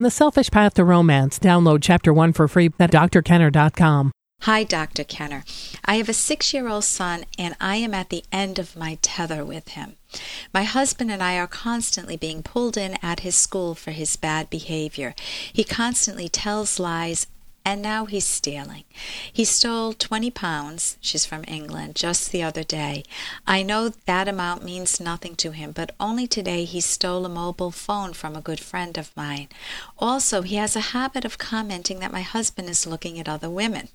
The Selfish Path to Romance. Download Chapter 1 for free at drkenner.com. Hi, Dr. Kenner. I have a six year old son, and I am at the end of my tether with him. My husband and I are constantly being pulled in at his school for his bad behavior. He constantly tells lies and now he's stealing. He stole 20 pounds, she's from England, just the other day. I know that amount means nothing to him, but only today he stole a mobile phone from a good friend of mine. Also, he has a habit of commenting that my husband is looking at other women.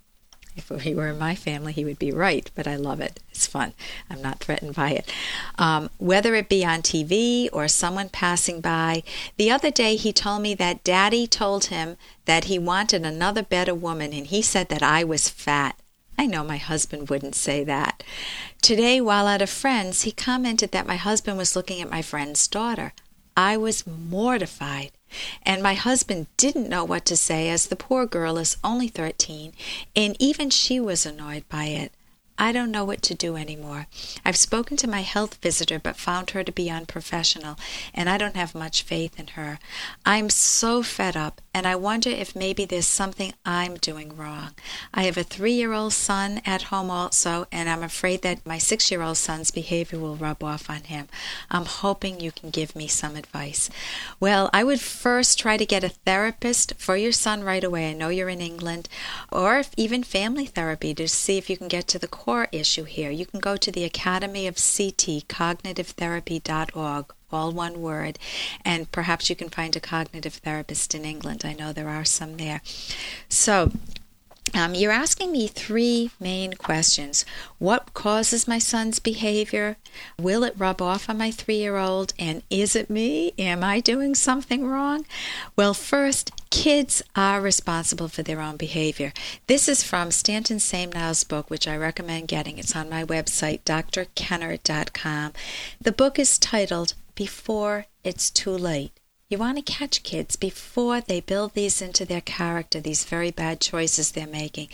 If he were in my family, he would be right, but I love it. It's fun. I'm not threatened by it. Um, whether it be on TV or someone passing by, the other day he told me that daddy told him that he wanted another better woman, and he said that I was fat. I know my husband wouldn't say that. Today, while at a friend's, he commented that my husband was looking at my friend's daughter. I was mortified. And my husband didn't know what to say, as the poor girl is only 13, and even she was annoyed by it. I don't know what to do anymore. I've spoken to my health visitor, but found her to be unprofessional, and I don't have much faith in her. I'm so fed up, and I wonder if maybe there's something I'm doing wrong. I have a three year old son at home also, and I'm afraid that my six year old son's behavior will rub off on him. I'm hoping you can give me some advice. Well, I would first try to get a therapist for your son right away. I know you're in England, or even family therapy to see if you can get to the core issue here. You can go to the Academy of CT, cognitive.therapy.org all one word. And perhaps you can find a cognitive therapist in England. I know there are some there. So, um, you're asking me three main questions. What causes my son's behavior? Will it rub off on my three year old? And is it me? Am I doing something wrong? Well, first, kids are responsible for their own behavior. This is from Stanton Samenow's book, which I recommend getting. It's on my website, drkenner.com. The book is titled Before It's Too Late. You want to catch kids before they build these into their character, these very bad choices they're making.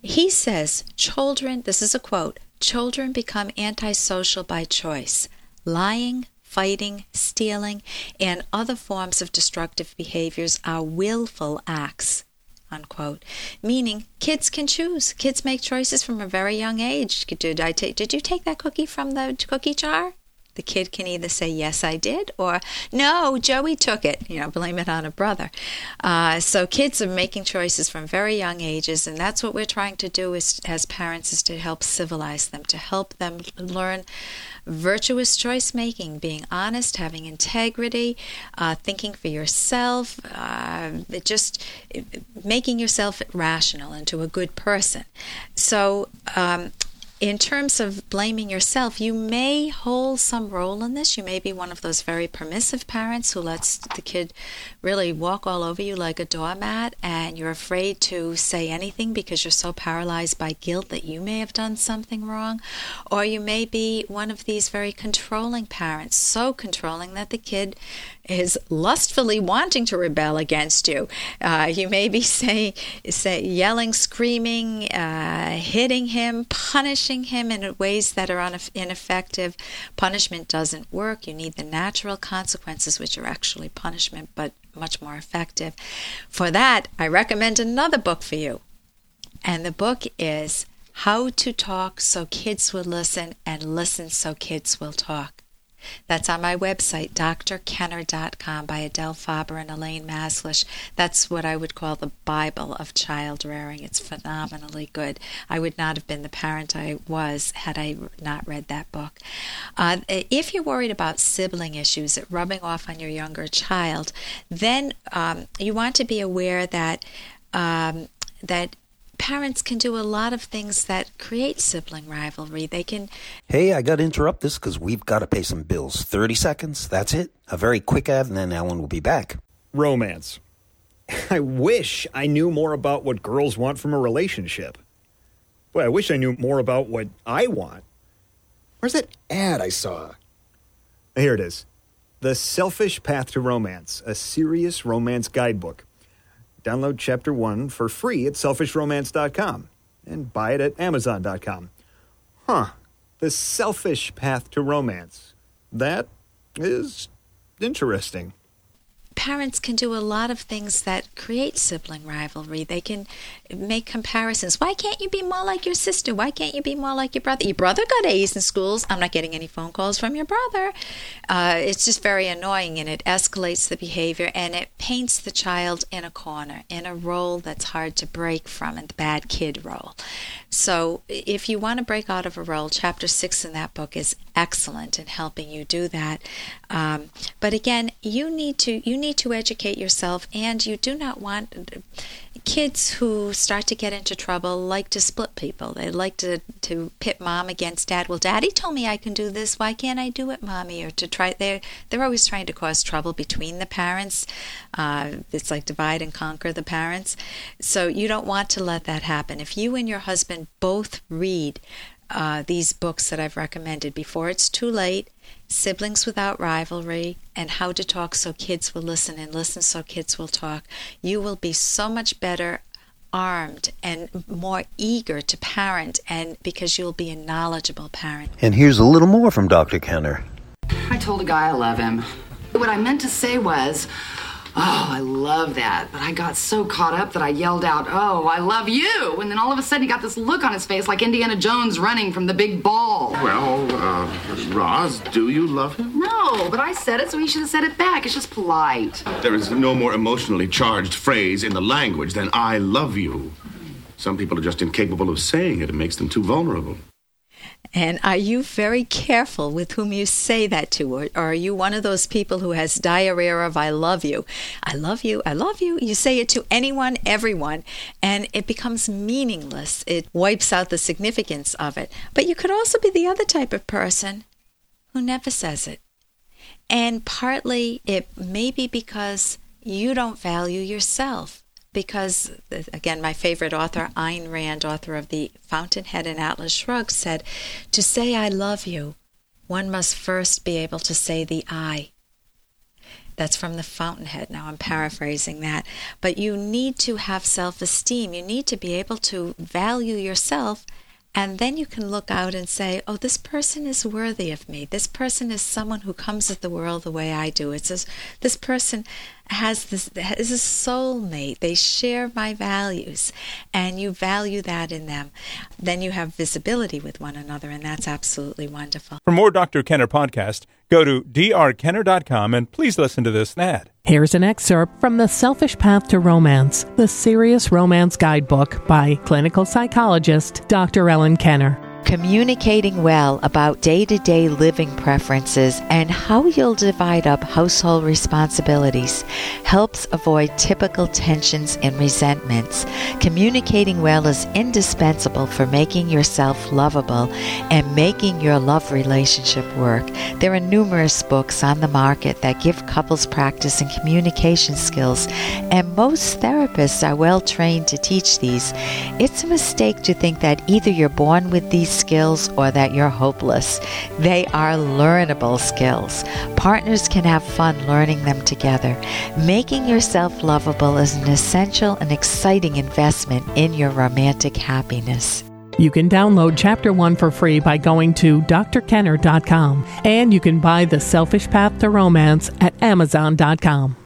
He says, children, this is a quote, children become antisocial by choice. Lying, fighting, stealing, and other forms of destructive behaviors are willful acts. Unquote. Meaning, kids can choose. Kids make choices from a very young age. Did I take? Did you take that cookie from the cookie jar? The kid can either say, Yes, I did, or No, Joey took it, you know, blame it on a brother. Uh, so kids are making choices from very young ages, and that's what we're trying to do is, as parents is to help civilize them, to help them learn virtuous choice making, being honest, having integrity, uh, thinking for yourself, uh, just making yourself rational into a good person. So um, in terms of blaming yourself, you may hold some role in this. You may be one of those very permissive parents who lets the kid really walk all over you like a doormat, and you're afraid to say anything because you're so paralyzed by guilt that you may have done something wrong. Or you may be one of these very controlling parents, so controlling that the kid is lustfully wanting to rebel against you. Uh, you may be saying, say, yelling, screaming, uh, hitting him, punishing him in ways that are ineffective. Punishment doesn't work. You need the natural consequences, which are actually punishment, but much more effective. For that, I recommend another book for you. And the book is How to Talk So Kids Will Listen and Listen So Kids Will Talk. That's on my website, drkenner.com by Adele Faber and Elaine Mazlish. That's what I would call the Bible of child rearing. It's phenomenally good. I would not have been the parent I was had I not read that book. Uh, if you're worried about sibling issues rubbing off on your younger child, then um, you want to be aware that um, that parents can do a lot of things that create sibling rivalry. They can. Hey, I got to interrupt this because we've got to pay some bills. 30 seconds, that's it. A very quick ad, and then Alan will be back. Romance. I wish I knew more about what girls want from a relationship. Boy, I wish I knew more about what I want. Where's that ad I saw? Here it is The Selfish Path to Romance, a serious romance guidebook. Download chapter one for free at selfishromance.com and buy it at amazon.com. Huh. The selfish path to romance. That is interesting. Parents can do a lot of things that create sibling rivalry. They can make comparisons. Why can't you be more like your sister? Why can't you be more like your brother? Your brother got A's in schools. I'm not getting any phone calls from your brother. Uh, it's just very annoying and it escalates the behavior and it paints the child in a corner, in a role that's hard to break from, in the bad kid role. So if you want to break out of a role, chapter six in that book is excellent in helping you do that. Um, but again, you need to you need to educate yourself, and you do not want kids who start to get into trouble like to split people. They like to, to pit mom against dad. Well, daddy told me I can do this. Why can't I do it, mommy? Or to try, they're, they're always trying to cause trouble between the parents. Uh, it's like divide and conquer the parents. So you don't want to let that happen. If you and your husband both read uh, these books that I've recommended before it's too late, Siblings Without Rivalry, and How to Talk So Kids Will Listen and Listen So Kids Will Talk, you will be so much better armed and more eager to parent and because you'll be a knowledgeable parent. And here's a little more from Dr. Kenner. I told a guy I love him. What I meant to say was, Oh, I love that. But I got so caught up that I yelled out, Oh, I love you. And then all of a sudden he got this look on his face like Indiana Jones running from the big ball. Well, uh, Roz, do you love him? No, but I said it, so he should have said it back. It's just polite. There is no more emotionally charged phrase in the language than I love you. Some people are just incapable of saying it. It makes them too vulnerable. And are you very careful with whom you say that to? Or, are you one of those people who has diarrhea of I love you? I love you, I love you. You say it to anyone, everyone, and it becomes meaningless. It wipes out the significance of it. But you could also be the other type of person who never says it. And partly it may be because you don't value yourself because, uh, again, my favorite author, Ayn Rand, author of The Fountainhead and Atlas Shrugged, said, To say I love you, one must first be able to say the I. That's from the Fountainhead. Now I'm paraphrasing that. But you need to have self esteem. You need to be able to value yourself. And then you can look out and say, oh, this person is worthy of me. This person is someone who comes at the world the way I do. It's this, this person has this is a soulmate. They share my values, and you value that in them. Then you have visibility with one another, and that's absolutely wonderful. For more Dr. Kenner podcast, go to drkenner.com and please listen to this ad. Here's an excerpt from The Selfish Path to Romance, the Serious Romance Guidebook by clinical psychologist Dr. Ellen Kenner communicating well about day to day living preferences and how you'll divide up household responsibilities helps avoid typical tensions and resentments. Communicating well is indispensable for making yourself lovable and making your love relationship work. There are numerous books on the market that give couples practice in communication skills, and most therapists are well trained to teach these. It's a mistake to think that either you're born with these skills or that you're hopeless. They are learnable skills. Partners can have fun learning them together. Making yourself lovable is an essential and exciting investment in your romantic happiness. You can download Chapter 1 for free by going to drkenner.com, and you can buy The Selfish Path to Romance at amazon.com.